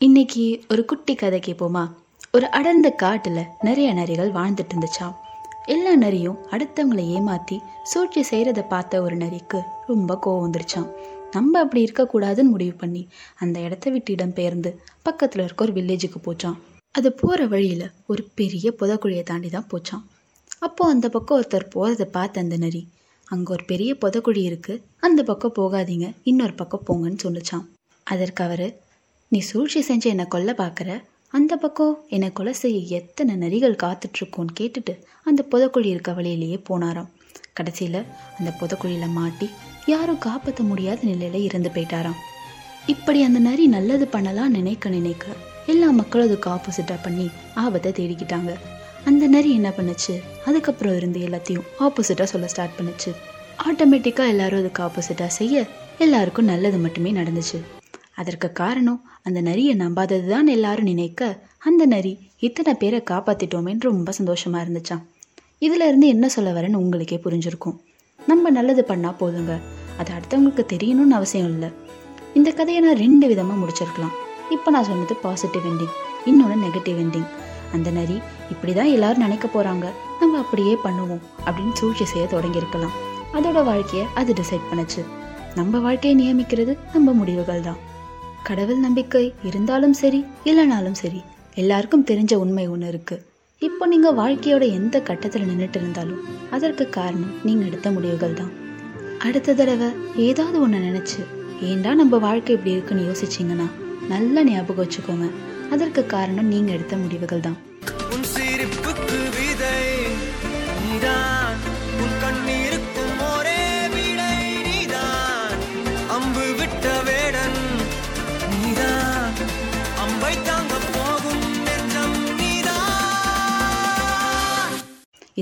இன்னைக்கு ஒரு குட்டி கதை கேட்போமா ஒரு அடர்ந்த காட்டுல நிறைய நரிகள் வாழ்ந்துட்டு இருந்துச்சாம் எல்லா நரியும் அடுத்தவங்களை ஏமாத்தி சூழ்ச்சி செய்யறத பார்த்த ஒரு நரிக்கு ரொம்ப கோவம் வந்துருச்சாம். நம்ம அப்படி இருக்கக்கூடாதுன்னு முடிவு பண்ணி அந்த இடத்த விட்டு இடம் பெயர்ந்து பக்கத்துல இருக்க ஒரு வில்லேஜுக்கு போச்சான் அது போற வழியில ஒரு பெரிய புதக்குழியை தாண்டி தான் போச்சான் அப்போ அந்த பக்கம் ஒருத்தர் போறதை பார்த்த அந்த நரி அங்க ஒரு பெரிய புதக்குழி இருக்கு. அந்த பக்கம் போகாதீங்க. இன்னொரு பக்கம் போங்கன்னு சொல்லுச்சான் அதற்கு அவரு நீ சூழ்ச்சி செஞ்சு என்னை கொல்ல பார்க்குற? அந்த பக்கம் என்னை கொலை செய்ய எத்தனை நரிகள் காத்துட்ருக்கோன்னு கேட்டுட்டு அந்த புதக்குழி இருக்க வழியிலேயே போனாராம். கடைசியில் அந்த புதக்குழியில் மாட்டி யாரும் காப்பாற்ற முடியாத நிலையில் இறந்து போயிட்டாராம். இப்படி அந்த நரி நல்லது பண்ணலாம் நினைக்க நினைக்க எல்லா மக்களும் அதுக்கு ஆப்போசிட்டாக பண்ணி ஆபத்தை தேடிக்கிட்டாங்க. அந்த நரி என்ன பண்ணுச்சு? அதுக்கப்புறம் இருந்து எல்லாத்தையும் ஆப்போசிட்டாக சொல்ல ஸ்டார்ட் பண்ணுச்சு. ஆட்டோமேட்டிக்காக எல்லாரும் அதுக்கு ஆப்போசிட்டாக செய்ய எல்லாருக்கும் நல்லது மட்டுமே நடந்துச்சு. அதற்கு காரணம் அந்த நரியை நம்பாதது தான் எல்லாரும் நினைக்க அந்த நரி இத்தனை பேரை காப்பாத்திட்டோமேன்னு ரொம்ப சந்தோஷமா இருந்துச்சாம். இதுல இருந்து என்ன சொல்ல வரேன்னு உங்களுக்கே புரிஞ்சிருக்கும். நம்ம நல்லது பண்ணா போதுங்க. அது அடுத்தவங்களுக்கு தெரியணும்னு அவசியம் இல்லை. இந்த கதையை நான் ரெண்டு விதமாக முடிச்சிருக்கலாம். இப்போ நான் சொன்னது பாசிட்டிவ் எண்டிங் இன்னொன்று நெகட்டிவ் எண்டிங் அந்த நரி இப்படி தான் எல்லாரும் நினைக்க போகிறாங்க நம்ம அப்படியே பண்ணுவோம் அப்படின்னு சூழ்ச்சி செய்ய தொடங்கியிருக்கலாம். அதோட வாழ்க்கையை அது டிசைட் பண்ணுச்சு. நம்ம வாழ்க்கையை நியமிக்கிறது நம்ம முடிவுகள் தான் கடவுள் நம்பிக்கை இருந்தாலும் சரி இல்லைனாலும் சரி எல்லாருக்கும் தெரிஞ்ச உண்மை ஒன்று இருக்கு. இப்போ நீங்க வாழ்க்கையோட எந்த கட்டத்தில் நின்றுட்டு இருந்தாலும் அதற்கு காரணம் நீங்க எடுத்த முடிவுகள் தான். அடுத்த தடவை ஏதாவது ஒன்று நினைச்சு ஏண்டா நம்ம வாழ்க்கை இப்படி இருக்குன்னு யோசிச்சீங்கன்னா நல்லா ஞாபகம் வச்சுக்கோங்க. அதற்கு காரணம் நீங்க எடுத்த முடிவுகள் தான்.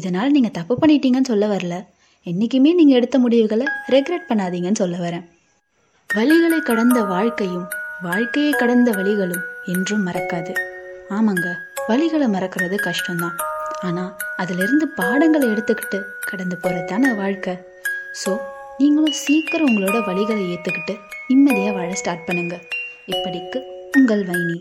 இதனால் நீங்கள் தப்பு பண்ணிட்டீங்கன்னு சொல்ல வரல. என்றைக்குமே நீங்கள் எடுத்த முடிவுகளை ரெக்ரெட் பண்ணாதீங்கன்னு சொல்ல வரேன். வழிகளை கடந்த வாழ்க்கையும் வாழ்க்கையை கடந்த வழிகளும் என்றும் மறக்காது. ஆமாங்க வழிகளை மறக்கிறது கஷ்டம்தான். ஆனால் அதிலிருந்து பாடங்களை எடுத்துக்கிட்டு கடந்து போகிறதான தானே வாழ்க்கை. ஸோ நீங்களும் சீக்கிரம் உங்களோட வழிகளை ஏற்றுக்கிட்டு நிம்மதியாக வாழ ஸ்டார்ட் பண்ணுங்க. இப்படிக்கு உங்கள் வைனி